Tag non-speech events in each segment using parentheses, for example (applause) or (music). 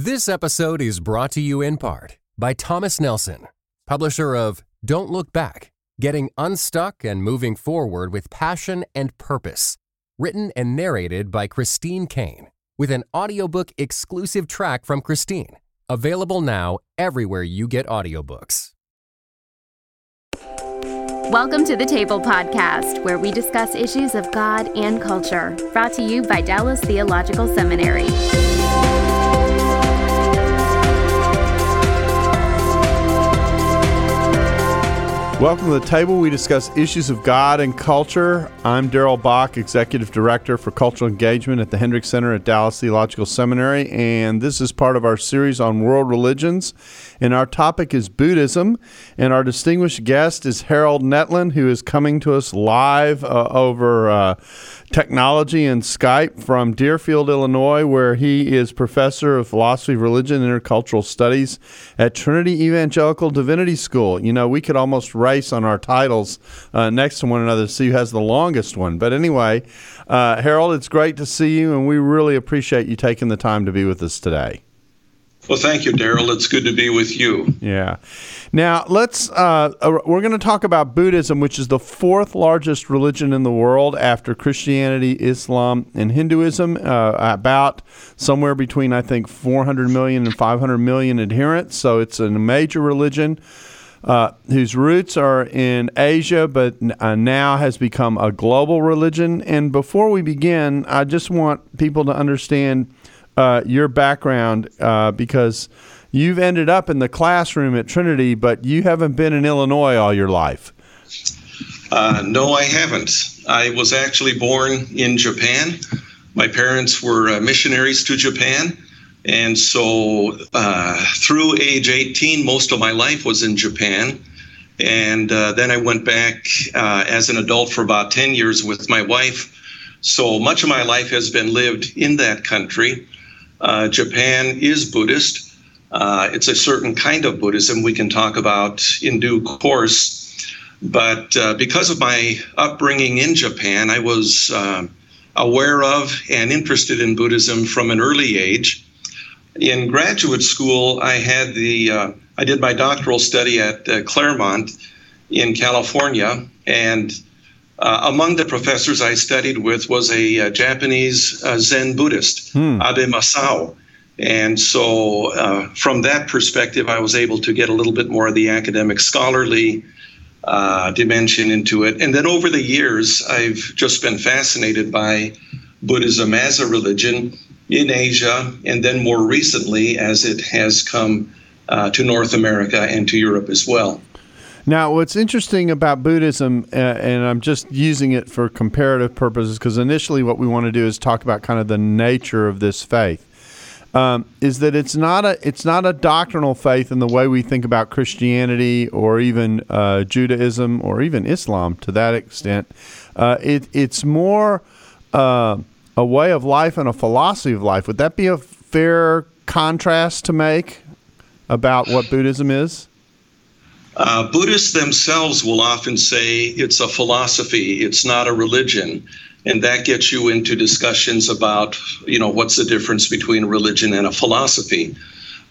This episode is brought to you in part by Thomas Nelson, publisher of Don't Look Back Getting Unstuck and Moving Forward with Passion and Purpose, written and narrated by Christine Caine, with an audiobook exclusive track from Christine, available now everywhere you get audiobooks. Welcome to the Table Podcast, where we discuss issues of God and culture, brought to you by Dallas Theological Seminary. Welcome to the table. We discuss issues of God and culture. I'm Darrell Bock, Executive Director for Cultural Engagement at the Hendricks Center at Dallas Theological Seminary, and this is part of our series on world religions. And our topic is Buddhism, and our distinguished guest is Harold Netland, who is coming to us live uh, over. Uh, technology and Skype from Deerfield, Illinois, where he is professor of philosophy, religion, and intercultural studies at Trinity Evangelical Divinity School. You know, we could almost race on our titles uh, next to one another to see who has the longest one. But anyway, uh, Harold, it's great to see you, and we really appreciate you taking the time to be with us today. Well, thank you, Darrell. It's good to be with you. Yeah. Now, let's, uh, uh we're going to talk about Buddhism, which is the fourth largest religion in the world after Christianity, Islam, and Hinduism. Uh, about somewhere between, I think, 400 million and 500 million adherents. So it's a major religion. Uh, whose roots are in Asia, but uh, now has become a global religion. And before we begin, I just want people to understand uh, your background uh, because you've ended up in the classroom at Trinity, but you haven't been in Illinois all your life. Uh, no, I haven't. I was actually born in Japan. My parents were uh, missionaries to Japan. And so uh, through age 18, most of my life was in Japan. And then I went back as an adult for about 10 years with my wife. So much of my life has been lived in that country. Uh, Japan is Buddhist. Uh, it's a certain kind of Buddhism we can talk about in due course. But uh, because of my upbringing in Japan, I was uh, aware of and interested in Buddhism from an early age. In graduate school, I had the uh, I did my doctoral study at uh, Claremont in California, and uh, among the professors I studied with was a, a uh, Japanese uh, Zen Buddhist, hmm. Abe Masao. And so, uh, from that perspective, I was able to get a little bit more of the academic scholarly uh, dimension into it. And then over the years, I've just been fascinated by Buddhism as a religion in Asia, and then more recently as it has come uh, to North America and to Europe as well. Now, what's interesting about Buddhism, uh, and I'm just using it for comparative purposes, because initially what we want to do is talk about kind of the nature of this faith. Um, is that it's not a it's not a doctrinal faith in the way we think about Christianity or even uh, Judaism or even Islam to that extent. Uh, it, it's more uh, a way of life and a philosophy of life. Would that be a fair contrast to make about what Buddhism is? Uh, Buddhists themselves will often say it's a philosophy, it's not a religion. And that gets you into discussions about, you know, what's the difference between a religion and a philosophy.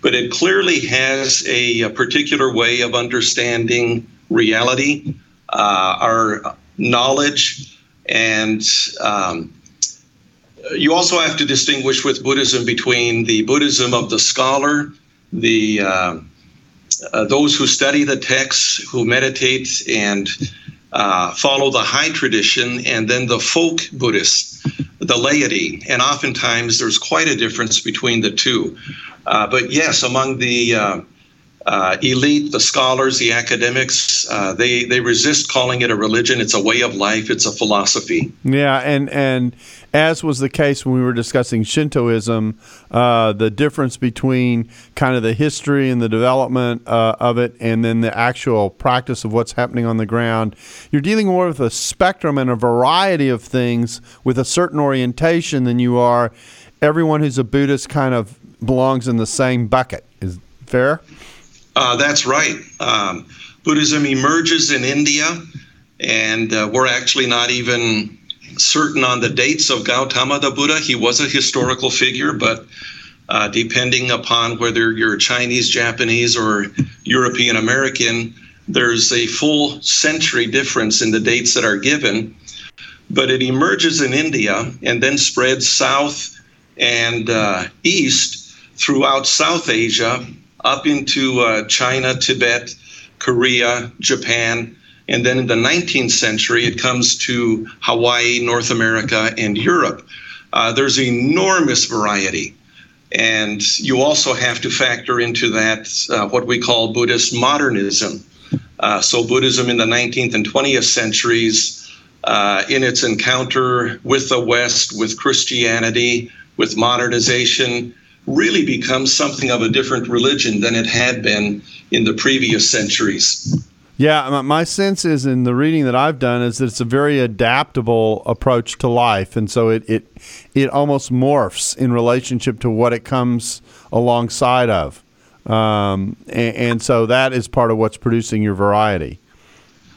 But it clearly has a, a particular way of understanding reality, uh, our knowledge, and um, you also have to distinguish with Buddhism between the Buddhism of the scholar, the uh, uh, those who study the texts, who meditate and uh, follow the high tradition, and then the folk Buddhists, the laity. And oftentimes there's quite a difference between the two. Uh, but yes, among the uh, elite, the scholars, the academics, uh, they they resist calling it a religion. It's a way of life. It's a philosophy. Yeah, and and as was the case when we were discussing Shintoism, uh, the difference between kind of the history and the development uh, of it, and then the actual practice of what's happening on the ground. You're dealing more with a spectrum and a variety of things with a certain orientation than you are. Everyone who's a Buddhist kind of belongs in the same bucket. Is fair? Uh, that's right. Um, Buddhism emerges in India, and uh, we're actually not even certain on the dates of Gautama the Buddha. He was a historical figure, but uh, depending upon whether you're Chinese, Japanese, or European American. There's a full century difference in the dates that are given, but it emerges in India and then spreads south and uh, east throughout South Asia, up into uh, China, Tibet, Korea, Japan, and then in the 19th century, it comes to Hawaii, North America, and Europe. Uh, there's enormous variety. And you also have to factor into that uh, what we call Buddhist modernism. Uh, so, Buddhism in the 19th and 20th centuries, uh, in its encounter with the West, with Christianity, with modernization, really becomes something of a different religion than it had been in the previous centuries. Yeah, my sense is in the reading that I've done is that it's a very adaptable approach to life, and so it it it almost morphs in relationship to what it comes alongside of, um, and, and, so that is part of what's producing your variety.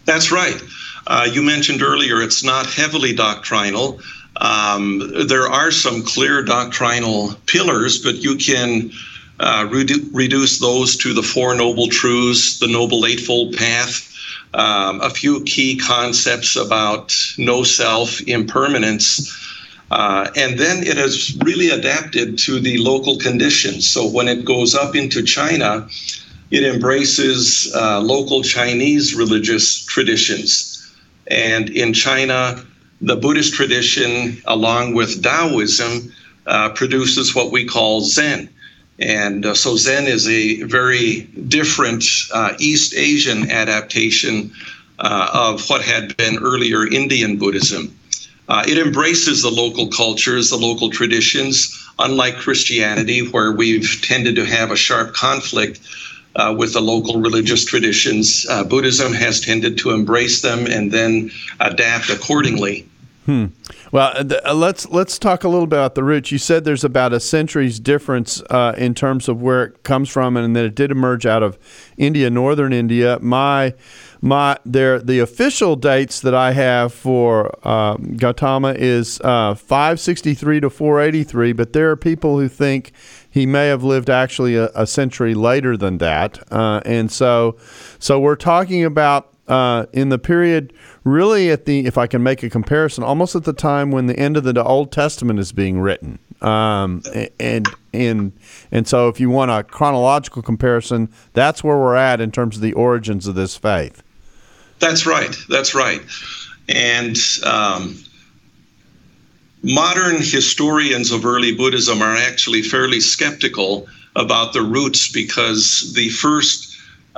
That's right. Uh, you mentioned earlier it's not heavily doctrinal. Um, there are some clear doctrinal pillars, but you can uh, redu- reduce those to the Four Noble Truths, the Noble Eightfold Path, um, a few key concepts about no self, impermanence. Uh, and then it has really adapted to the local conditions. So when it goes up into China, it embraces uh, local Chinese religious traditions. And in China, the Buddhist tradition, along with Taoism, uh, produces what we call Zen. And uh, so Zen is a very different uh, East Asian adaptation uh, of what had been earlier Indian Buddhism. Uh, it embraces the local cultures, the local traditions, unlike Christianity, where we've tended to have a sharp conflict uh, with the local religious traditions. Uh, Buddhism has tended to embrace them and then adapt accordingly. Hmm. Well, uh, let's let's talk a little bit about the roots. You said there's about a century's difference uh, in terms of where it comes from, and that it did emerge out of India, northern India. My my there the official dates that I have for uh, Gautama is uh, 563 to 483, but there are people who think he may have lived actually a, a century later than that, uh, and so so we're talking about uh, in the period really at the if I can make a comparison, almost at the time when the end of the Old Testament is being written. Um, and and and so if you want a chronological comparison, that's where we're at in terms of the origins of this faith. That's right. That's right. And um, modern historians of early Buddhism are actually fairly skeptical about the roots because the first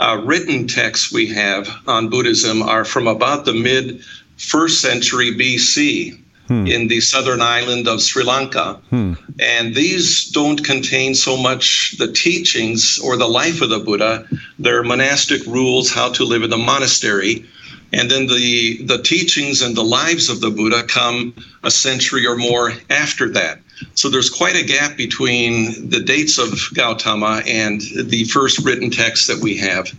uh, written texts we have on Buddhism are from about the mid first century BC. Hmm. In the southern island of Sri Lanka. Hmm. And these don't contain so much the teachings or the life of the Buddha. They're monastic rules how to live in a monastery. And then the, the teachings and the lives of the Buddha come a century or more after that. So there's quite a gap between the dates of Gautama and the first written text that we have.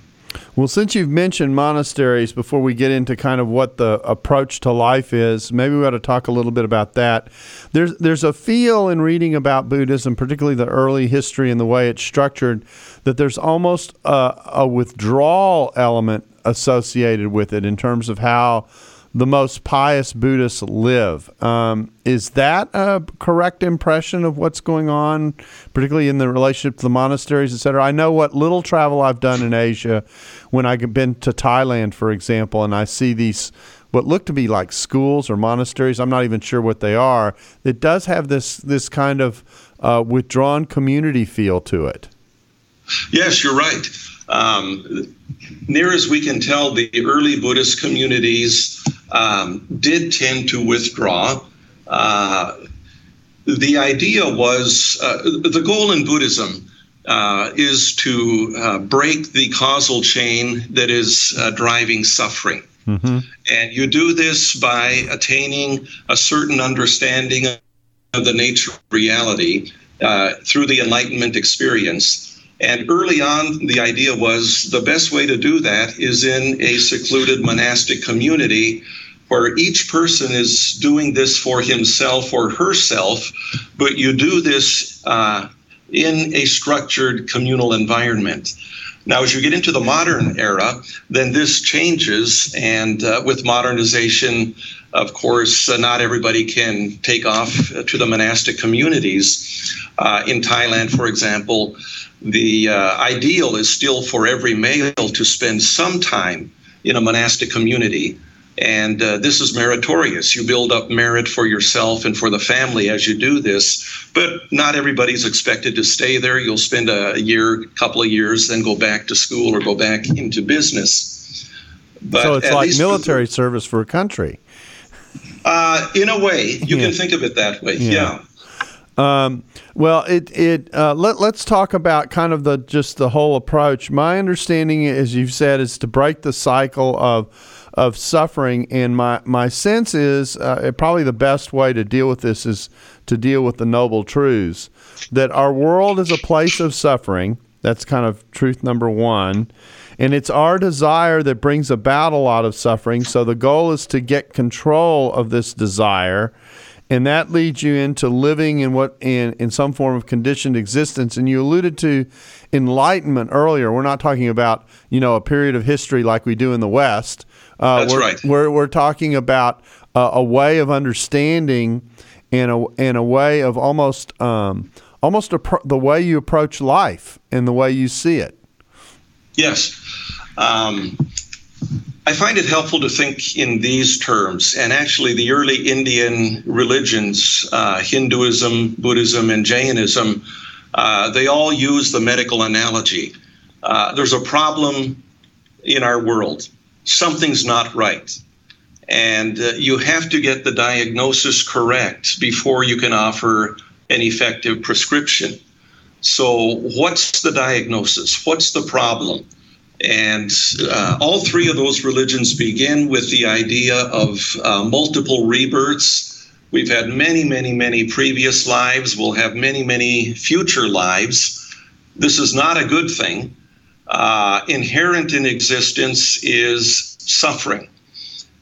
Well, since you've mentioned monasteries, before we get into kind of what the approach to life is, maybe we ought to talk a little bit about that. There's there's a feel in reading about Buddhism, particularly the early history and the way it's structured, that there's almost a, a withdrawal element associated with it in terms of how the most pious Buddhists live. Um, is that a correct impression of what's going on, particularly in the relationship to the monasteries, et cetera? I know what little travel I've done in Asia when I've been to Thailand, for example, and I see these what look to be like schools or monasteries. I'm not even sure what they are. It does have this this kind of uh, withdrawn community feel to it. Yes, you're right. Um, near as we can tell, the early Buddhist communities um, did tend to withdraw. Uh, the idea was uh, the goal in Buddhism uh, is to uh, break the causal chain that is uh, driving suffering. Mm-hmm. And you do this by attaining a certain understanding of the nature of reality uh, through the Enlightenment experience. And early on, the idea was the best way to do that is in a secluded monastic community where each person is doing this for himself or herself, but you do this uh, in a structured communal environment. Now, as you get into the modern era, then this changes, and uh, with modernization, of course, uh, not everybody can take off to the monastic communities. Uh, in Thailand, for example, the uh, ideal is still for every male to spend some time in a monastic community. And uh, this is meritorious. You build up merit for yourself and for the family as you do this. But not everybody's expected to stay there. You'll spend a year, couple of years, then go back to school or go back into business. But so it's like military service for a country. Uh, in a way, you yeah. can think of it that way. Yeah. yeah. Um, well, it it uh, let let's talk about kind of the just the whole approach. My understanding, as you've said, is to break the cycle of of suffering. And my, my sense is uh, probably the best way to deal with this is to deal with the noble truths that our world is a place of suffering. That's kind of truth number one. And it's our desire that brings about a lot of suffering. So the goal is to get control of this desire. And that leads you into living in what in, in some form of conditioned existence. And you alluded to enlightenment earlier. We're not talking about, you know, a period of history like we do in the West uh, That's we're, right. We're, we're talking about uh, a way of understanding and a, and a way of almost um, almost appro- the way you approach life and the way you see it. Yes. Um, I find it helpful to think in these terms. And actually, the early Indian religions, uh, Hinduism, Buddhism, and Jainism, uh, they all use the medical analogy. Uh, there's a problem in our world something's not right. And uh, you have to get the diagnosis correct before you can offer an effective prescription. So, what's the diagnosis? What's the problem? And uh, all three of those religions begin with the idea of uh, multiple rebirths. We've had many, many, many previous lives. We'll have many, many future lives. This is not a good thing uh, inherent in existence is suffering.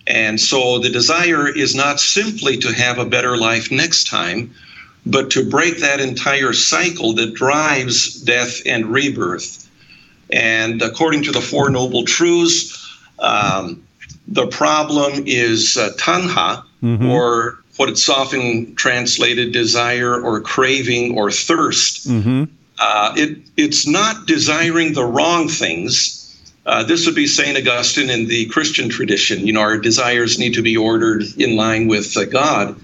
And so the desire is not simply to have a better life next time, but to break that entire cycle that drives death and rebirth. And according to the Four Noble Truths, um, the problem is uh, tanha, mm-hmm. or what it's often translated desire or craving or thirst. Mm-hmm. Uh, it, it's not desiring the wrong things. Uh, this would be St. Augustine in the Christian tradition. You know, our desires need to be ordered in line with uh, God.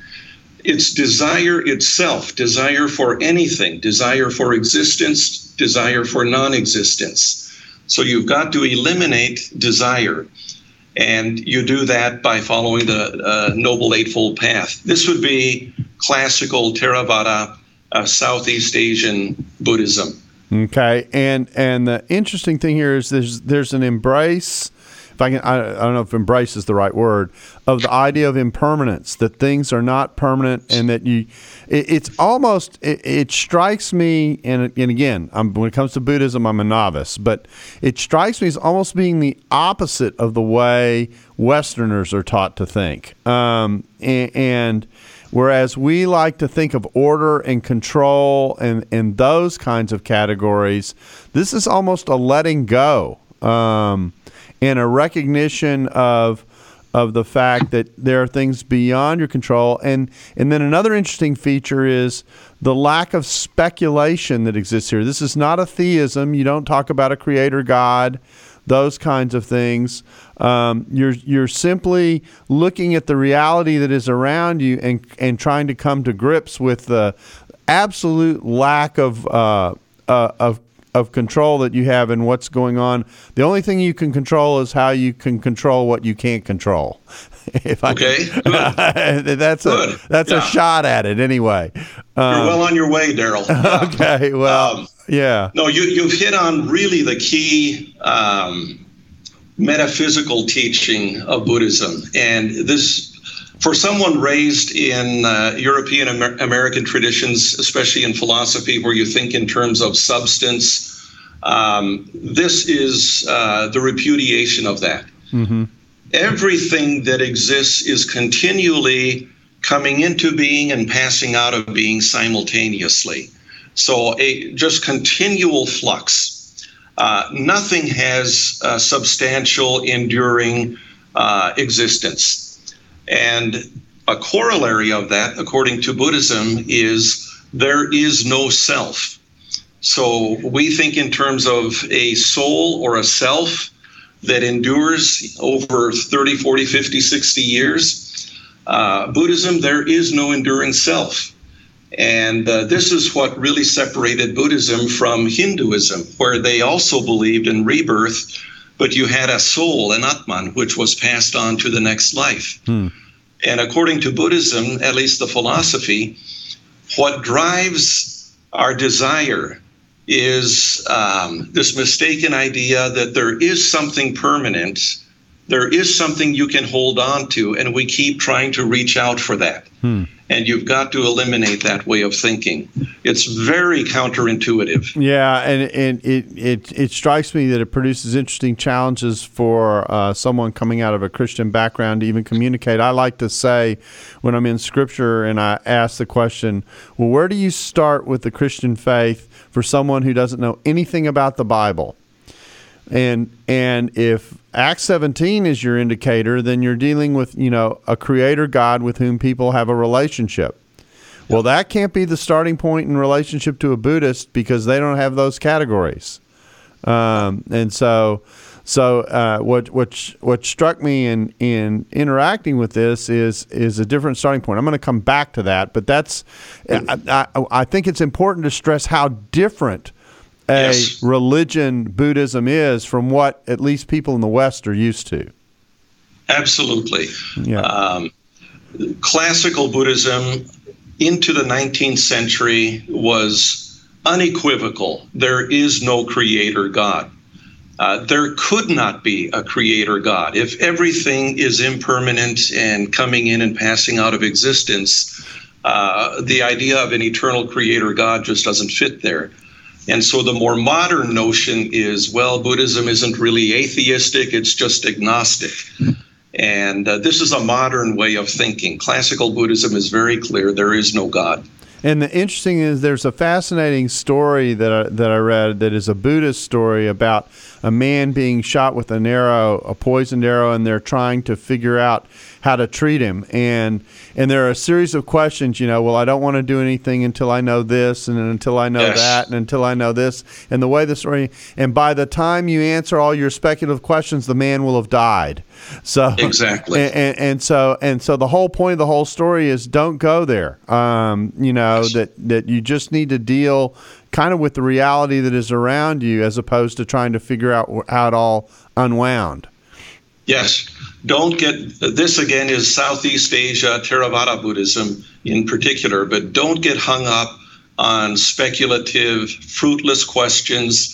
It's desire itself, desire for anything, desire for existence, desire for non existence. So you've got to eliminate desire. And you do that by following the uh, Noble Eightfold Path. This would be classical Theravada uh, Southeast Asian Buddhism. Okay, and and the interesting thing here is there's there's an embrace. If I can, I, I don't know if embrace is the right word of the idea of impermanence that things are not permanent and that you. It, it's almost it, it, strikes me, and and again, I'm, when it comes to Buddhism, I'm a novice, but it strikes me as almost being the opposite of the way Westerners are taught to think, um, and, and Whereas we like to think of order and control and, and those kinds of categories, this is almost a letting go um, and a recognition of of the fact that there are things beyond your control. And and then another interesting feature is the lack of speculation that exists here. This is not a theism. You don't talk about a creator God those kinds of things. Um, you're you're simply looking at the reality that is around you and and trying to come to grips with the absolute lack of uh, uh, of of control that you have in what's going on. The only thing you can control is how you can control what you can't control. (laughs) if I okay, (laughs) that's Good. a that's yeah. a shot at it anyway. Um, You're well on your way, Darrell. (laughs) okay, well, um, yeah. No, you you've hit on really the key um, metaphysical teaching of Buddhism, and this. For someone raised in uh, European Amer- American traditions, especially in philosophy, where you think in terms of substance, um, this is uh, the repudiation of that. Mm-hmm everything that exists is continually coming into being and passing out of being simultaneously. So a just continual flux. Uh, nothing has uh, substantial, enduring uh, existence. And a corollary of that, according to Buddhism, is there is no self. So we think in terms of a soul or a self that endures over 30, 40, 50, 60 years. Uh, Buddhism, there is no enduring self. And uh, this is what really separated Buddhism from Hinduism, where they also believed in rebirth, but you had a soul, an Atman, which was passed on to the next life. Hmm. And according to Buddhism, at least the philosophy, what drives our desire is um, this mistaken idea that there is something permanent, there is something you can hold on to, and we keep trying to reach out for that. Hmm and you've got to eliminate that way of thinking. It's very counterintuitive. Yeah, and, and it, it, it strikes me that it produces interesting challenges for uh, someone coming out of a Christian background to even communicate. I like to say when I'm in Scripture and I ask the question, well, where do you start with the Christian faith for someone who doesn't know anything about the Bible? And and if Acts 17 is your indicator, then you're dealing with, you know, a creator God with whom people have a relationship. Well, that can't be the starting point in relationship to a Buddhist because they don't have those categories. Um, and so, so uh, what what what struck me in in interacting with this is is a different starting point. I'm going to come back to that, but that's I, I, I think it's important to stress how different a yes. religion Buddhism is from what at least people in the West are used to. Absolutely. Yeah. Um, classical Buddhism into the 19th century was unequivocal. There is no creator God. Uh, there could not be a creator God. If everything is impermanent and coming in and passing out of existence, uh, the idea of an eternal creator God just doesn't fit there. And so the more modern notion is well, Buddhism isn't really atheistic, it's just agnostic. And uh, this is a modern way of thinking. Classical Buddhism is very clear there is no God. And the interesting is there's a fascinating story that I, that I read that is a Buddhist story about a man being shot with an arrow, a poisoned arrow, and they're trying to figure out how to treat him. And and there are a series of questions, you know, well, I don't want to do anything until I know this, and until I know yes. that, and until I know this. And the way the story, and by the time you answer all your speculative questions, the man will have died. So exactly, and, and, and so and so the whole point of the whole story is don't go there. Um, you know yes. that that you just need to deal kind of with the reality that is around you, as opposed to trying to figure out how it all unwound. Yes, don't get this again is Southeast Asia Theravada Buddhism in particular, but don't get hung up on speculative, fruitless questions.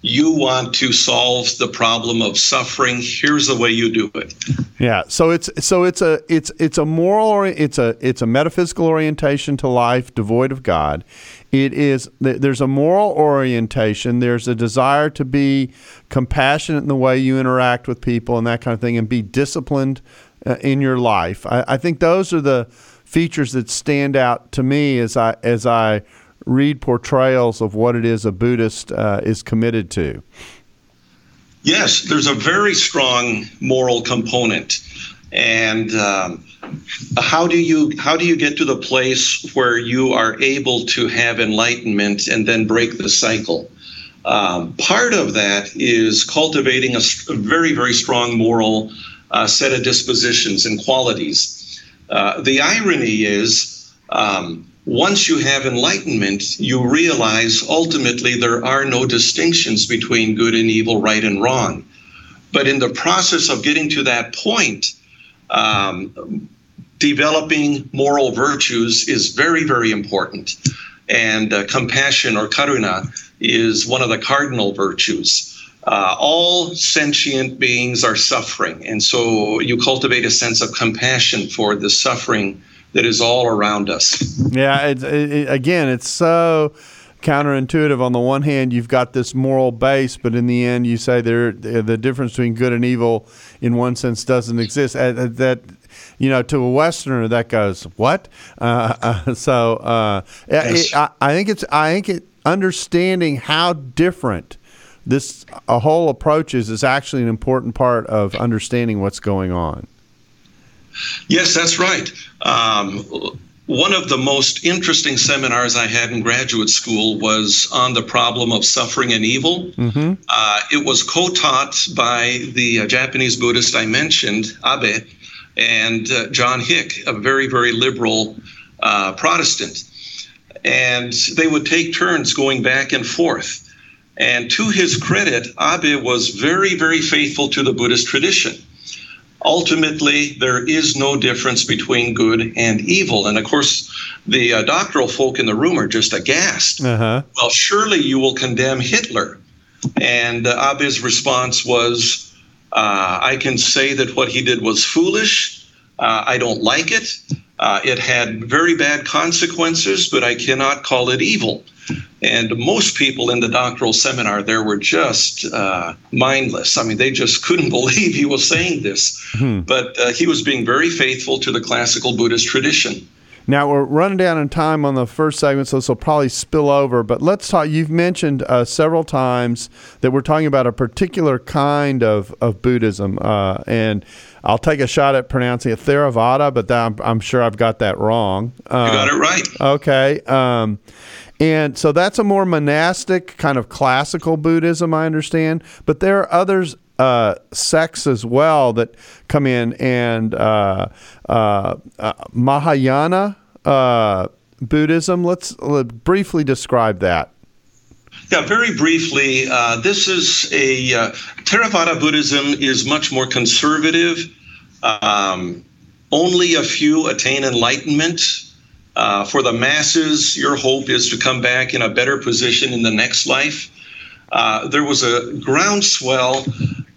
You want to solve the problem of suffering. Here's the way you do it. Yeah. So it's so it's a it's it's a moral or it's a it's a metaphysical orientation to life devoid of God, it is there's a moral orientation there's a desire to be compassionate in the way you interact with people and that kind of thing and be disciplined uh, in your life. I, I, think those are the features that stand out to me as i as i read portrayals of what it is a buddhist uh, is committed to. Yes there's a very strong moral component and um, how do you how do you get to the place where you are able to have enlightenment and then break the cycle? Um, part of that is cultivating a, a very very strong moral uh, set of dispositions and qualities. Uh, the irony is. Um, once you have enlightenment, you realize ultimately there are no distinctions between good and evil, right and wrong. But in the process of getting to that point, um, developing moral virtues is very, very important. And uh, compassion or karuna is one of the cardinal virtues. Uh, all sentient beings are suffering. And so you cultivate a sense of compassion for the suffering that is all around us. Yeah, it, it, again, it's so counterintuitive. On the one hand, you've got this moral base, but in the end, you say there the difference between good and evil, in one sense, doesn't exist. That you know, to a Westerner, that goes what? Uh, uh, so uh, yes. it, I, I, think it's I think it understanding how different this a whole approach is is actually an important part of understanding what's going on. Yes, that's right. Um, one of the most interesting seminars I had in graduate school was on the problem of suffering and evil. Mm-hmm. Uh, it was co taught by the uh, Japanese Buddhist I mentioned, Abe, and uh, John Hick, a very, very liberal uh, Protestant. And they would take turns going back and forth. And to his credit, Abe was very, very faithful to the Buddhist tradition ultimately there is no difference between good and evil. And of course, the uh, doctoral folk in the room are just aghast. Uh-huh. Well, surely you will condemn Hitler. And uh, Abe's response was, uh, I can say that what he did was foolish. Uh, I don't like it. Uh, it had very bad consequences, but I cannot call it evil. And most people in the doctoral seminar there were just uh, mindless. I mean, they just couldn't (laughs) believe he was saying this. Hmm. But uh, he was being very faithful to the classical Buddhist tradition. Now we're running down in time on the first segment, so this will probably spill over. But let's talk. You've mentioned uh, several times that we're talking about a particular kind of of Buddhism, uh, and I'll take a shot at pronouncing it Theravada, but that, I'm, I'm, sure I've got that wrong. Uh, you got it right. Okay. Um, and so that's a more monastic kind of classical Buddhism, I understand. But there are others uh, sects as well that come in and uh, uh, uh Mahayana uh, Buddhism. Let's briefly describe that. Yeah, very briefly, uh, this is a Theravada Buddhism is much more conservative. Um, only a few attain enlightenment. Uh, for the masses, your hope is to come back in a better position in the next life. Uh, there was a groundswell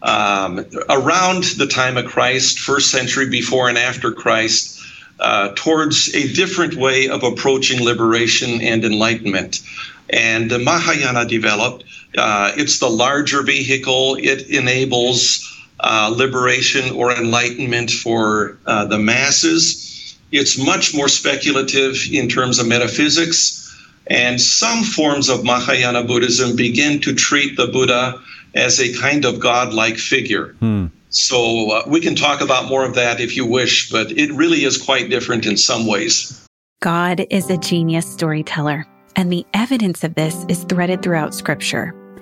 um, around the time of Christ, first century before and after Christ, uh, towards a different way of approaching liberation and enlightenment. And the Mahayana developed. Uh, it's the larger vehicle, it enables uh, liberation or enlightenment for uh, the masses. It's much more speculative in terms of metaphysics. And some forms of Mahayana Buddhism begin to treat the Buddha as a kind of godlike figure. Hmm. So uh, we can talk about more of that if you wish, but it really is quite different in some ways. God is a genius storyteller, and the evidence of this is threaded throughout Scripture.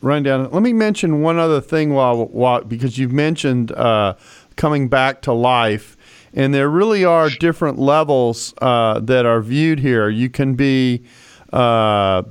we're down. Let me mention one other thing while, while because you've mentioned uh, coming back to life, and there really are different levels uh, that are viewed here. You can be uh,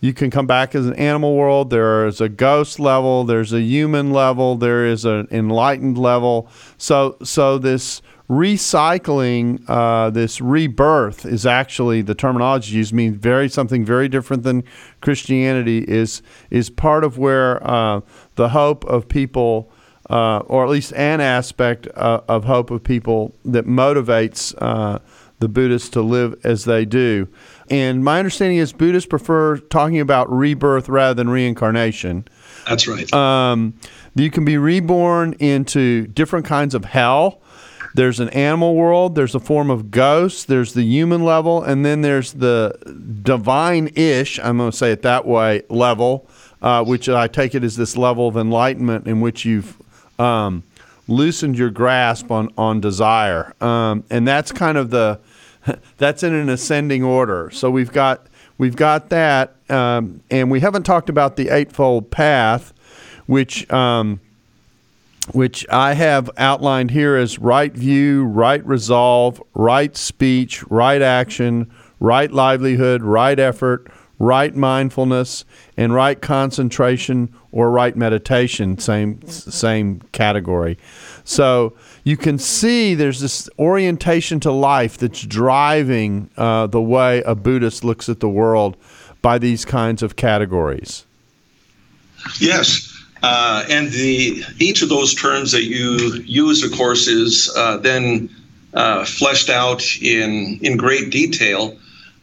you can come back as an animal world. There is a ghost level. There's a human level. There is an enlightened level. So so this recycling, uh, this rebirth is actually the terminology used means very something very different than Christianity is is part of where uh, the hope of people. Uh, or at least an aspect uh, of hope of people that motivates uh, the Buddhists to live as they do. And my understanding is Buddhists prefer talking about rebirth rather than reincarnation. That's right. Um, you can be reborn into different kinds of hell. There's an animal world, there's a form of ghosts, there's the human level, and then there's the divine ish, I'm going to say it that way, level, uh, which I take it as this level of enlightenment in which you've um, loosened your grasp on, on desire. Um, and that's kind of the (laughs) that's in an ascending order. So we've got we've got that, um, and we haven't talked about the Eightfold Path, which. Um, which I have outlined here as right view, right resolve, right speech, right action, right livelihood, right effort, right mindfulness, and right concentration or right meditation, same same category. So you can see there's this orientation to life that's driving uh, the way a Buddhist looks at the world by these kinds of categories. Yes. Uh, and the each of those terms that you use, of course, is uh, then uh, fleshed out in in great detail.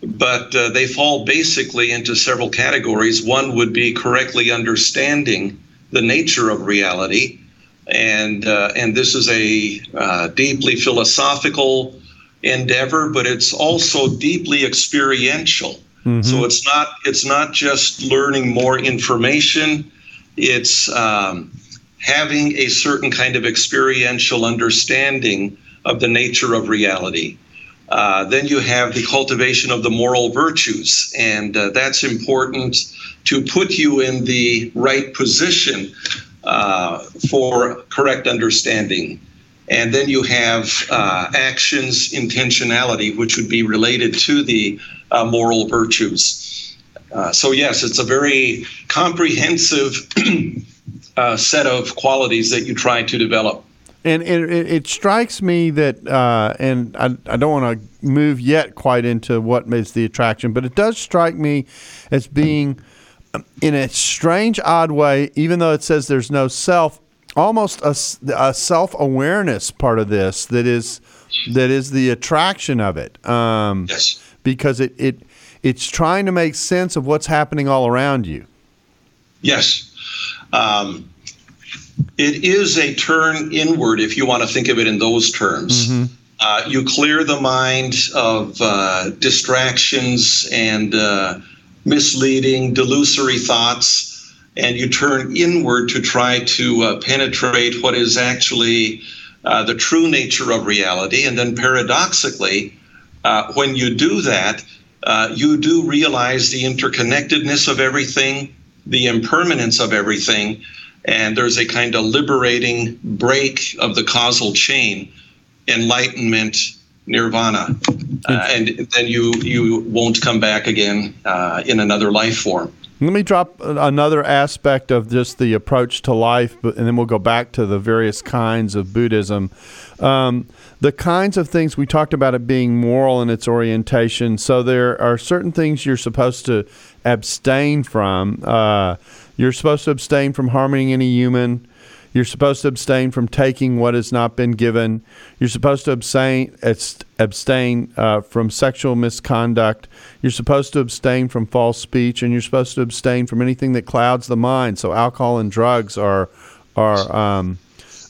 But uh, they fall basically into several categories. One would be correctly understanding the nature of reality, and uh, and this is a uh, deeply philosophical endeavor, but it's also deeply experiential. Mm-hmm. So it's not it's not just learning more information it's um, having a certain kind of experiential understanding of the nature of reality. Uh, then you have the cultivation of the moral virtues, and uh, that's important to put you in the right position uh, for correct understanding. And then you have uh, actions, intentionality, which would be related to the uh, moral virtues. Uh, so yes, it's a very comprehensive (clears throat) uh, set of qualities that you try to develop. And it, it strikes me that, uh, and I, I don't want to move yet quite into what is the attraction, but it does strike me as being, (clears throat) in a strange, odd way, even though it says there's no self, almost a, a self awareness part of this that is that is the attraction of it. Um, yes. Because it, it it's trying to make sense of what's happening all around you. Yes. Um, it is a turn inward, if you want to think of it in those terms. Mm-hmm. Uh, you clear the mind of uh, distractions and uh, misleading, delusory thoughts, and you turn inward to try to uh, penetrate what is actually uh, the true nature of reality. And then paradoxically, uh, when you do that, uh, you do realize the interconnectedness of everything, the impermanence of everything, and there's a kind of liberating break of the causal chain, enlightenment, nirvana, uh, and then you you won't come back again uh, in another life form. Let me drop another aspect of just the approach to life, and then we'll go back to the various kinds of Buddhism. Um, the kinds of things we talked about it being moral in its orientation. So there are certain things you're supposed to abstain from. Uh, you're supposed to abstain from harming any human. You're supposed to abstain from taking what has not been given. You're supposed to abstain abstain uh, from sexual misconduct. You're supposed to abstain from false speech, and you're supposed to abstain from anything that clouds the mind. So alcohol and drugs are are um,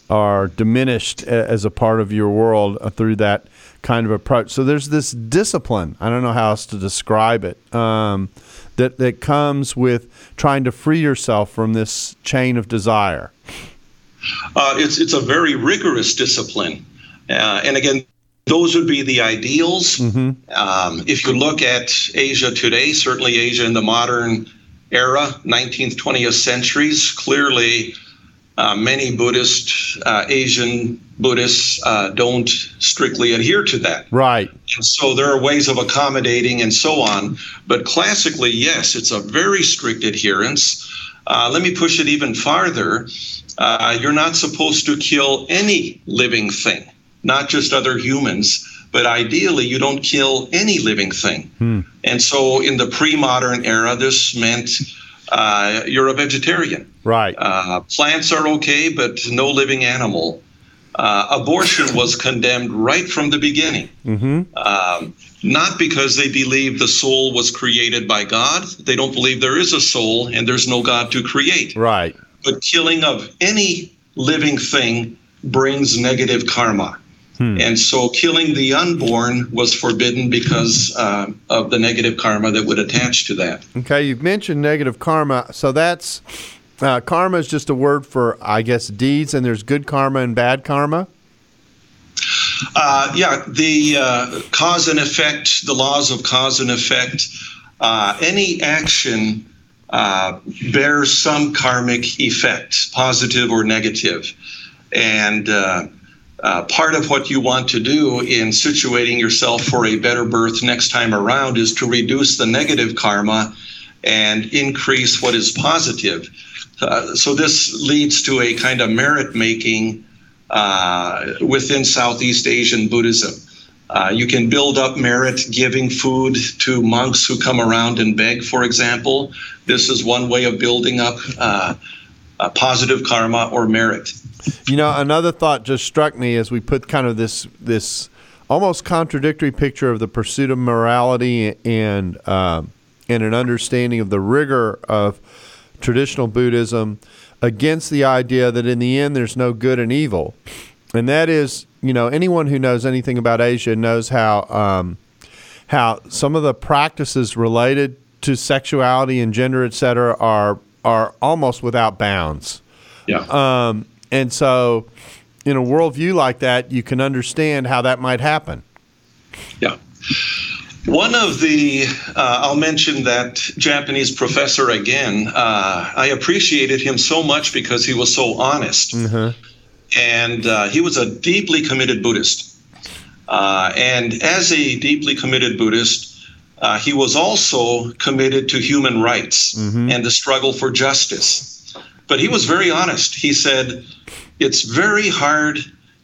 are diminished as a part of your world uh, through that kind of approach. So there's this discipline. I don't know how else to describe it. Um, that that comes with trying to free yourself from this chain of desire. Uh, it's it's a very rigorous discipline, uh, and again, those would be the ideals. Mm-hmm. Um, if you look at Asia today, certainly Asia in the modern era, 19th, 20th centuries, clearly uh, many Buddhist, uh, Asian Buddhists uh, don't strictly adhere to that. Right. And so there are ways of accommodating and so on. But classically, yes, it's a very strict adherence. Uh, let me push it even farther. Uh, you're not supposed to kill any living thing, not just other humans, but ideally, you don't kill any living thing. Hmm. And so in the pre modern era, this meant uh, you're a vegetarian. Right. Uh, plants are okay, but no living animal. Uh, abortion was condemned right from the beginning. Mm-hmm. Um, not because they believe the soul was created by God. They don't believe there is a soul and there's no God to create. Right. But killing of any living thing brings negative karma. Hmm. And so killing the unborn was forbidden because uh, of the negative karma that would attach to that. Okay, you've mentioned negative karma. So that's uh, karma is just a word for, I guess, deeds, and there's good karma and bad karma? Uh, yeah, the uh, cause and effect, the laws of cause and effect uh, any action uh, bears some karmic effect, positive or negative. And uh, part of what you want to do in situating yourself for a better birth next time around is to reduce the negative karma and increase what is positive. Uh, so this leads to a kind of merit making uh, within Southeast Asian Buddhism. Uh, you can build up merit giving food to monks who come around and beg, for example. This is one way of building up uh, positive karma or merit. You know, another thought just struck me as we put kind of this this almost contradictory picture of the pursuit of morality and uh, and an understanding of the rigor of traditional Buddhism against the idea that in the end there's no good and evil, and that is, you know, anyone who knows anything about Asia knows how um, how some of the practices related to sexuality and gender, et cetera, are are almost without bounds. Yeah. Um, and so, in a worldview like that, you can understand how that might happen. Yeah. One of the, uh, I'll mention that Japanese professor again. Uh, I appreciated him so much because he was so honest. Mm-hmm. And uh, he was a deeply committed Buddhist. Uh, and as a deeply committed Buddhist, uh, he was also committed to human rights mm-hmm. and the struggle for justice. But he was very honest. He said, it's very hard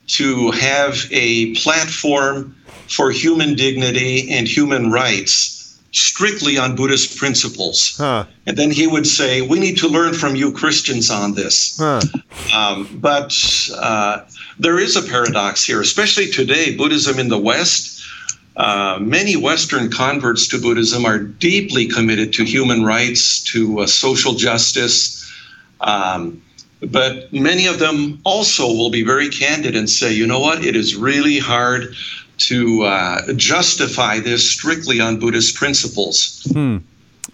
to have a platform for human dignity and human rights strictly on Buddhist principles. Huh. And then he would say, We need to learn from you Christians on this. Huh. Um, but uh, there is a paradox here, especially today, Buddhism in the West. Uh, many Western converts to Buddhism are deeply committed to human rights, to uh, social justice. Um, but many of them also will be very candid and say, you know what, it is really hard to uh, justify this strictly on Buddhist principles. Hmm.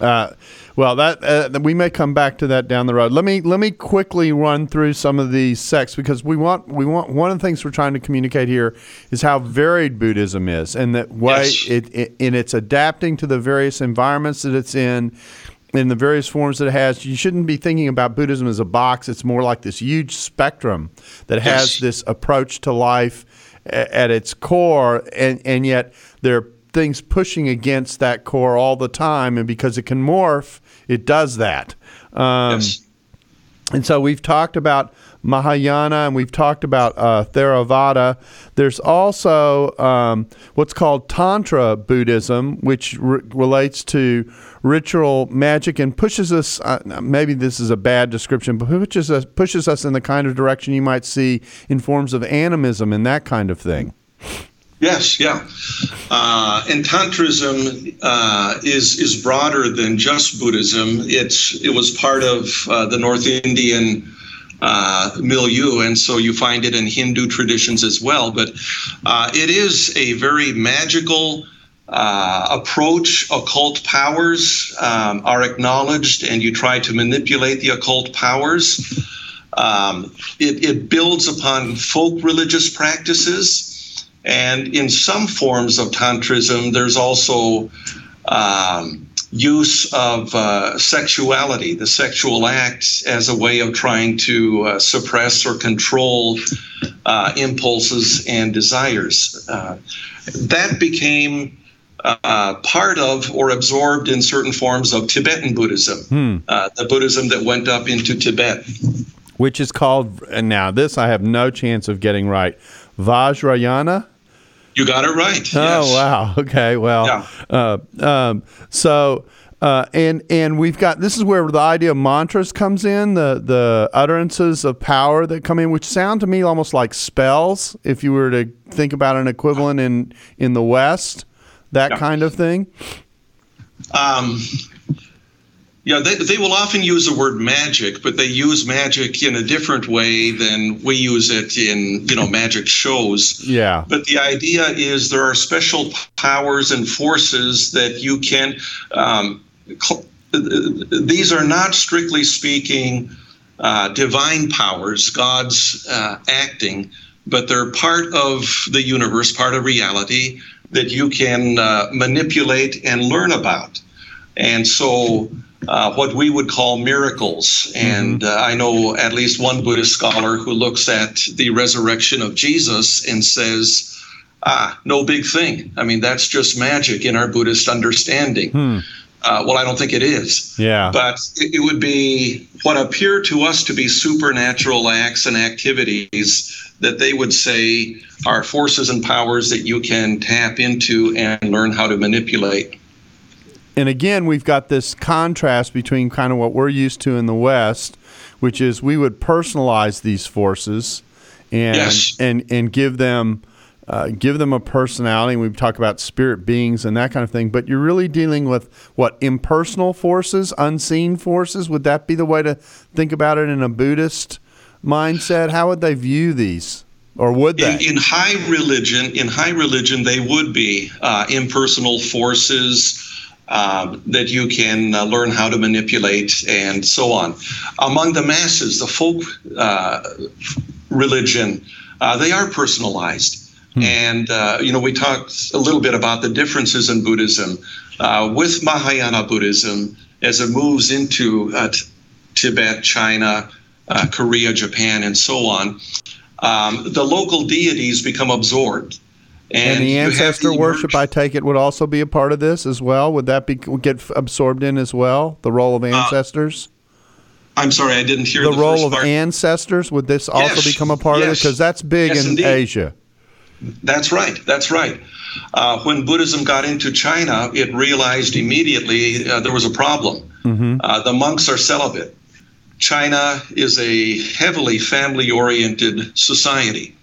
Uh, well, that uh, we may come back to that down the road. Let me let me quickly run through some of these sects because we want we want one of the things we're trying to communicate here is how varied Buddhism is, and that way yes. it, it in its adapting to the various environments that it's in, in the various forms that it has, you shouldn't be thinking about Buddhism as a box. It's more like this huge spectrum that yes. has this approach to life at its core, and, and yet there are things pushing against that core all the time. And because it can morph, it does that. Um, yes. And so we've talked about Mahayana, and we've talked about uh, Theravada. There's also um, what's called Tantra Buddhism, which re- relates to ritual magic and pushes us. Uh, maybe this is a bad description, but pushes us pushes us in the kind of direction you might see in forms of animism and that kind of thing. Yes, yeah, uh, and Tantrism uh, is is broader than just Buddhism. It's it was part of uh, the North Indian uh, milieu, and so you find it in Hindu traditions as well. But uh, it is a very magical uh, approach. Occult powers um, are acknowledged, and you try to manipulate the occult powers. Um, it, it builds upon folk religious practices. And in some forms of Tantrism, there's also um, use of uh, sexuality, the sexual act, as a way of trying to uh, suppress or control uh, impulses and desires. Uh, that became uh, part of or absorbed in certain forms of Tibetan Buddhism, hmm. Uh, the Buddhism that went up into Tibet. Which is called, and now this I have no chance of getting right, Vajrayana? You got it right. Oh yes. wow. (laughs) Okay. Well. Yeah. Uh, um, so. Uh, and and we've got this is where the idea of mantras comes in the the utterances of power that come in which sound to me almost like spells if you were to think about an equivalent in in the West that yeah. kind of thing. Um, yeah, they, they will often use the word magic, but they use magic in a different way than we use it in, you know, magic shows. Yeah. But the idea is there are special powers and forces that you can. Um, these are not strictly speaking uh, divine powers, God's uh, acting, but they're part of the universe, part of reality that you can uh, manipulate and learn about. And so, uh, what we would call miracles. And uh, I know at least one Buddhist scholar who looks at the resurrection of Jesus and says, ah, no big thing. I mean, that's just magic in our Buddhist understanding. Hmm. Uh, well, I don't think it is. Yeah. But it, it would be what appear to us to be supernatural acts and activities that they would say are forces and powers that you can tap into and learn how to manipulate. And again, we've got this contrast between kind of what we're used to in the West, which is we would personalize these forces and Yes. and and give them uh, give them a personality. And We talk about spirit beings and that kind of thing, but you're really dealing with what impersonal forces, unseen forces. Would that be the way to think about it in a Buddhist mindset? How would they view these, or would they? In, in high religion, in high religion, they would be uh, impersonal forces uh, that you can uh, learn how to manipulate and so on. Among the masses, the folk uh, religion, uh, they are personalized. And, uh, you know, we talked a little bit about the differences in Buddhism. Uh, with Mahayana Buddhism, as it moves into uh, t- Tibet, China, uh, Korea, Japan, and so on, um, the local deities become absorbed. And, the ancestor worship, I take it, would also be a part of this as well. Would that be would get absorbed in as well? The role of ancestors, I'm sorry, I didn't hear the, the, role of part. ancestors, would this also Yes, become a part of it? Because that's big Yes, in indeed. Asia. That's right. That's right. Uh, when Buddhism got into China, it realized immediately uh, there was a problem. Uh, the monks are celibate. China is a heavily family oriented society.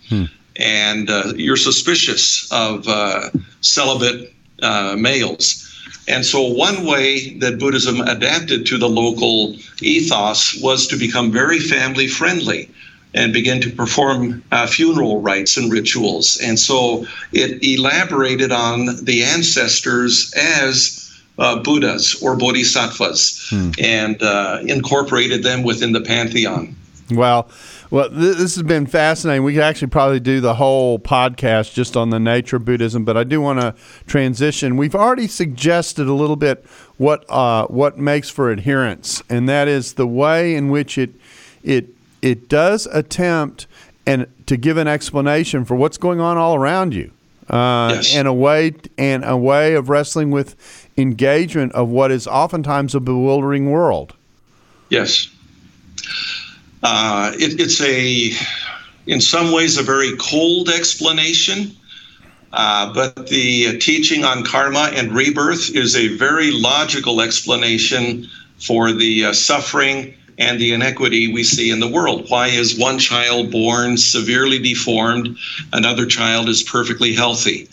And uh, you're suspicious of uh, celibate uh, males. And so, one way that Buddhism adapted to the local ethos was to become very family friendly and begin to perform uh, funeral rites and rituals. And so it elaborated on the ancestors as uh, Buddhas or Bodhisattvas and uh, incorporated them within the pantheon. Well, well, th- this has been fascinating. We could actually probably do the whole podcast just on the nature of Buddhism, but I do want to transition. We've already suggested a little bit what uh, what makes for adherence, and that is the way in which it it it does attempt and to give an explanation for what's going on all around you, uh, Yes. and a way and a way of wrestling with engagement of what is oftentimes a bewildering world. Yes. Uh, it, it's a, in some ways, a very cold explanation. Uh, but the teaching on karma and rebirth is a very logical explanation for the uh, suffering and the inequity we see in the world. Why is one child born severely deformed, another child is perfectly healthy?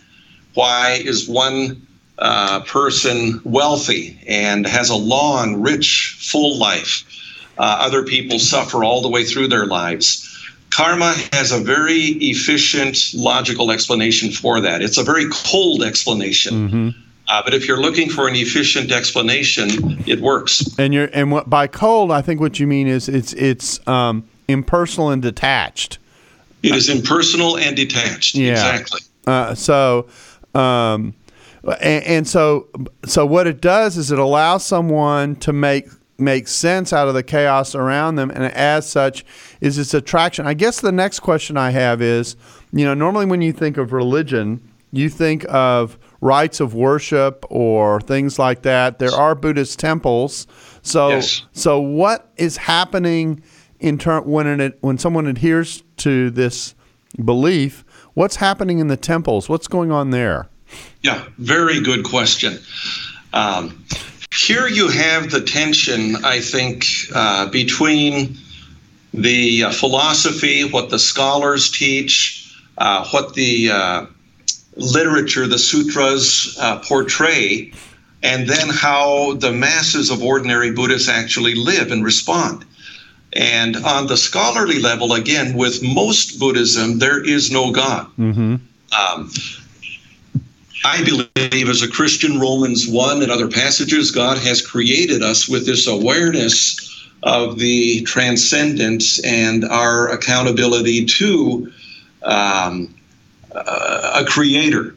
Why is one uh, person wealthy and has a long, rich, full life? Uh, other people suffer all the way through their lives. Karma has a very efficient, logical explanation for that. It's a very cold explanation. Uh, but if you're looking for an efficient explanation, it works. And you're and what by cold, I think what you mean is it's it's um, impersonal and detached. It is impersonal and detached. Yeah. Exactly. Uh, so, um, and, and so so what it does is it allows someone to make make sense out of the chaos around them, and as such, is its attraction. I guess the next question I have is, you know, normally when you think of religion, you think of rites of worship or things like that. There are Buddhist temples. So Yes. so what is happening in turn when it when someone adheres to this belief? What's happening in the temples? What's going on there? Yeah, very good question. Um, here you have the tension, I think, uh, between the uh, philosophy, what the scholars teach, uh, what the uh, literature, the sutras uh, portray, and then how the masses of ordinary Buddhists actually live and respond. And on the scholarly level, again, with most Buddhism, there is no God. Um, I believe, as a Christian, Romans 1 and other passages, God has created us with this awareness of the transcendence and our accountability to um, uh, a creator.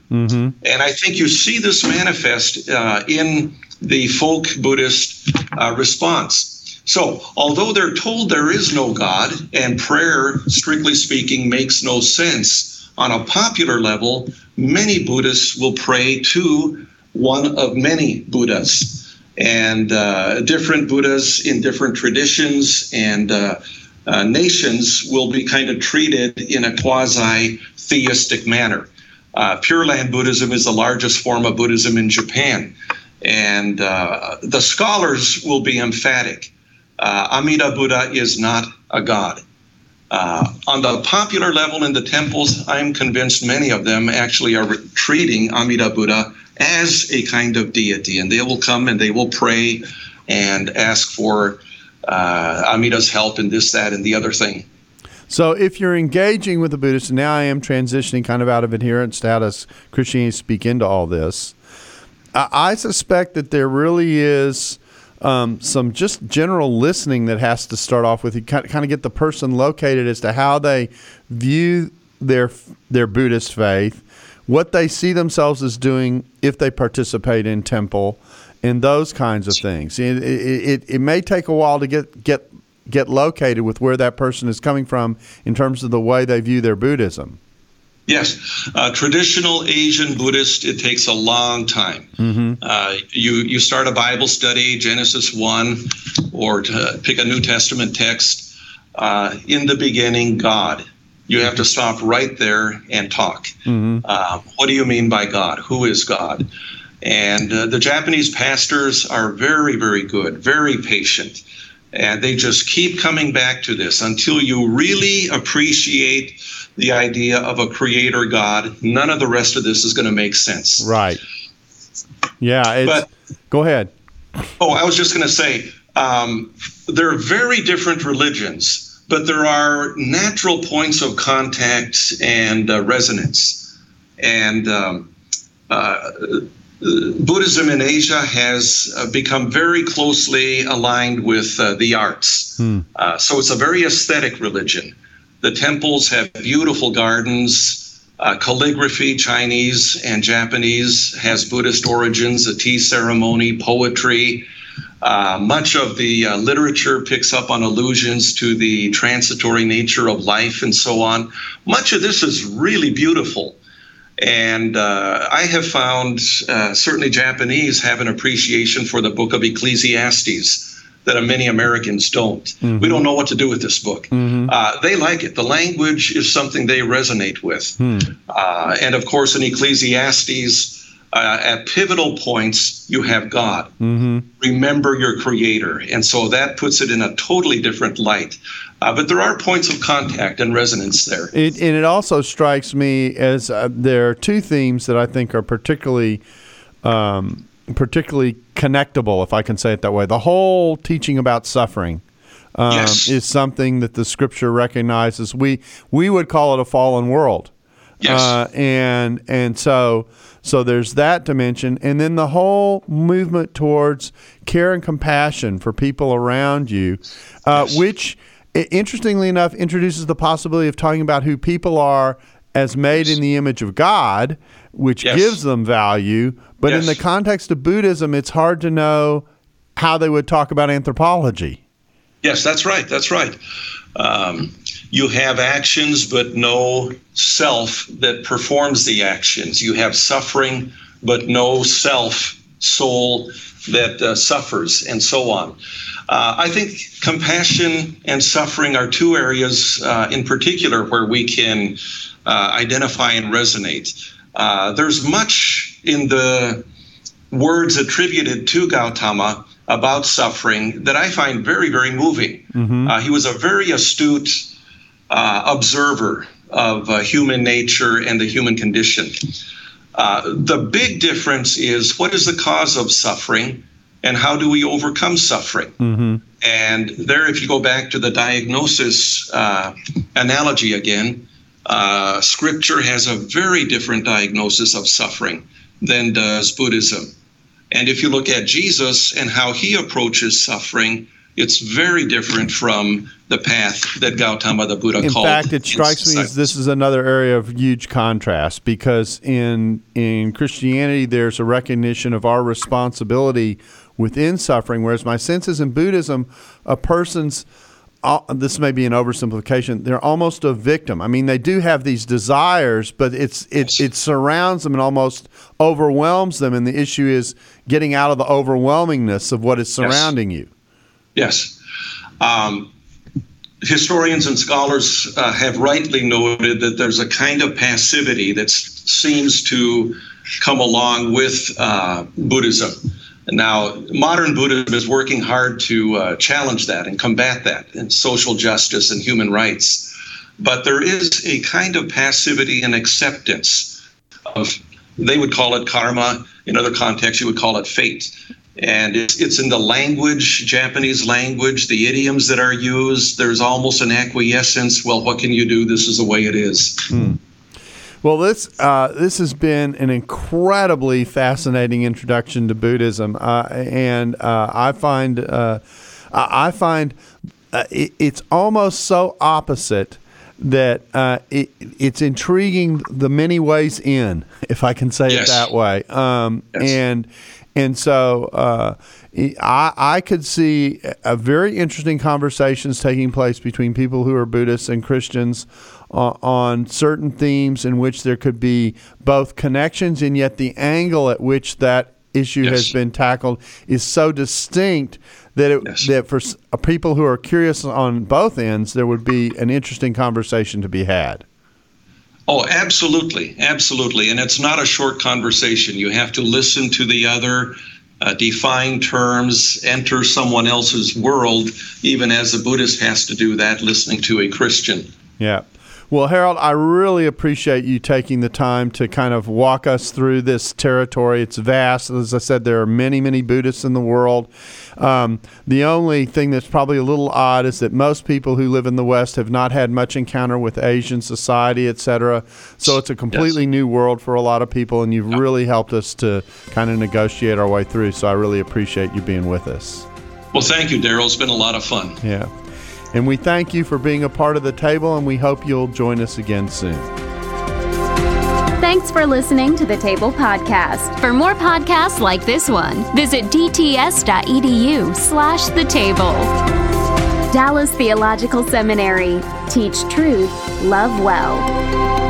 And I think you see this manifest uh, in the folk Buddhist uh, response. So, although they're told there is no God and prayer, strictly speaking, makes no sense, on a popular level, many Buddhists will pray to one of many Buddhas. And uh, different Buddhas in different traditions and uh, uh, nations will be kind of treated in a quasi theistic manner. Uh, Pure Land Buddhism is the largest form of Buddhism in Japan. And uh, the scholars will be emphatic. Uh, Amida Buddha is not a god. Uh, on the popular level in the temples, I'm convinced many of them actually are treating Amida Buddha as a kind of deity, and they will come and they will pray and ask for uh, Amida's help in this, that, and the other thing. So, if you're engaging with the Buddhists, and now I am transitioning kind of out of how does Christianity speak into all this, I, I suspect that there really is um, some just general listening that has to start off with. You kind of get the person located as to how they view their their Buddhist faith, what they see themselves as doing if they participate in temple, and those kinds of things. It, it, it, may take a while to get get get located with where that person is coming from in terms of the way they view their Buddhism. Yes, uh, traditional Asian Buddhist. It takes a long time. Mm-hmm. Uh, you you start a Bible study, Genesis one, or to pick a New Testament text. Uh, in the beginning, God. You have to stop right there and talk. Mm-hmm. Uh, what do you mean by God? Who is God? And uh, the Japanese pastors are very, very good, very patient. And they just keep coming back to this until you really appreciate the idea of a creator God, none of the rest of this is going to make sense. Right. Yeah. but go ahead. Oh, I was just going to say um, there are very different religions, but there are natural points of contact and uh, resonance. And um, uh, Buddhism in Asia has uh, become very closely aligned with uh, the arts. Hmm. Uh, so it's a very aesthetic religion. The temples have beautiful gardens. Uh, calligraphy, Chinese and Japanese, has Buddhist origins, a tea ceremony, poetry. Uh, much of the uh, literature picks up on allusions to the transitory nature of life and so on. Much of this is really beautiful. And uh, I have found uh, certainly Japanese have an appreciation for the book of Ecclesiastes that many Americans don't. Mm-hmm. We don't know what to do with this book. Mm-hmm. Uh, they like it. The language is something they resonate with. Mm. Uh, and of course, in Ecclesiastes, uh, at pivotal points, you have God. Mm-hmm. Remember your Creator. And so that puts it in a totally different light. Uh, but there are points of contact and resonance there. It, and it also strikes me as uh, there are two themes that I think are particularly. Um, particularly connectable, if I can say it that way. The whole teaching about suffering um, yes. is something that the scripture recognizes. We we would call it a fallen world, yes. Uh, and and so so there's that dimension, and then the whole movement towards care and compassion for people around you, uh, yes. which interestingly enough introduces the possibility of talking about who people are as made in the image of God, which yes. gives them value. But yes. in the context of Buddhism, it's hard to know how they would talk about anthropology. Yes, that's right. That's right. Um, you have actions, but no self that performs the actions. You have suffering, but no self, soul that uh, suffers, and so on. Uh, I think compassion and suffering are two areas uh, in particular where we can uh, identify and resonate. Uh, there's much in the words attributed to Gautama about suffering that I find very, very moving. Mm-hmm. Uh, he was a very astute uh, observer of uh, human nature and the human condition. Uh, the big difference is what is the cause of suffering and how do we overcome suffering? Mm-hmm. And there, if you go back to the diagnosis analogy again, uh, scripture has a very different diagnosis of suffering than does Buddhism. And if you look at Jesus and how he approaches suffering, It's very different from the path that Gautama the Buddha in called. In fact, it strikes me as this is another area of huge contrast because in in Christianity there's a recognition of our responsibility within suffering, whereas my sense is in Buddhism, a person's uh, this may be an oversimplification. They're almost a victim. I mean, they do have these desires, but it's it it surrounds them and almost overwhelms them. And the issue is getting out of the overwhelmingness of what is surrounding yes. you. Yes. Um, historians and scholars uh, have rightly noted that there's a kind of passivity that seems to come along with uh, Buddhism. Now, modern Buddhism is working hard to uh, challenge that and combat that in social justice and human rights. But there is a kind of passivity and acceptance of, they would call it karma. In other contexts, you would call it fate. And it's, it's in the language, Japanese language, the idioms that are used. There's almost an acquiescence. Well, what can you do? This is the way it is. Hmm. Well, this uh, this has been an incredibly fascinating introduction to Buddhism, uh, and uh, I find uh, I find uh, it, it's almost so opposite that uh, it, it's intriguing the many ways in, if I can say yes. it that way, um, yes. and and so. I, I could see a very interesting conversations taking place between people who are Buddhists and Christians uh, on certain themes in which there could be both connections and yet the angle at which that issue yes. has been tackled is so distinct that it, yes. that for uh, people who are curious on both ends, there would be an interesting conversation to be had. Oh, absolutely, absolutely, and it's not a short conversation. You have to listen to the other. Uh, define terms, enter someone else's world, even as a Buddhist has to do that, listening to a Christian. Yeah. Well, Harold, I really appreciate you taking the time to kind of walk us through this territory. It's vast. As I said, there are many, many Buddhists in the world. Um, the only thing that's probably a little odd is that most people who live in the West have not had much encounter with Asian society, et cetera. So it's a completely yes. new world for a lot of people, and you've really helped us to kind of negotiate our way through. So I really appreciate you being with us. Well, thank you, Darrell. It's been a lot of fun. Yeah. And we thank you for being a part of the table, and we hope you'll join us again soon. Thanks for listening to the Table Podcast. For more podcasts like this one, visit dts.edu slash the table. Dallas Theological Seminary. Teach truth, love well.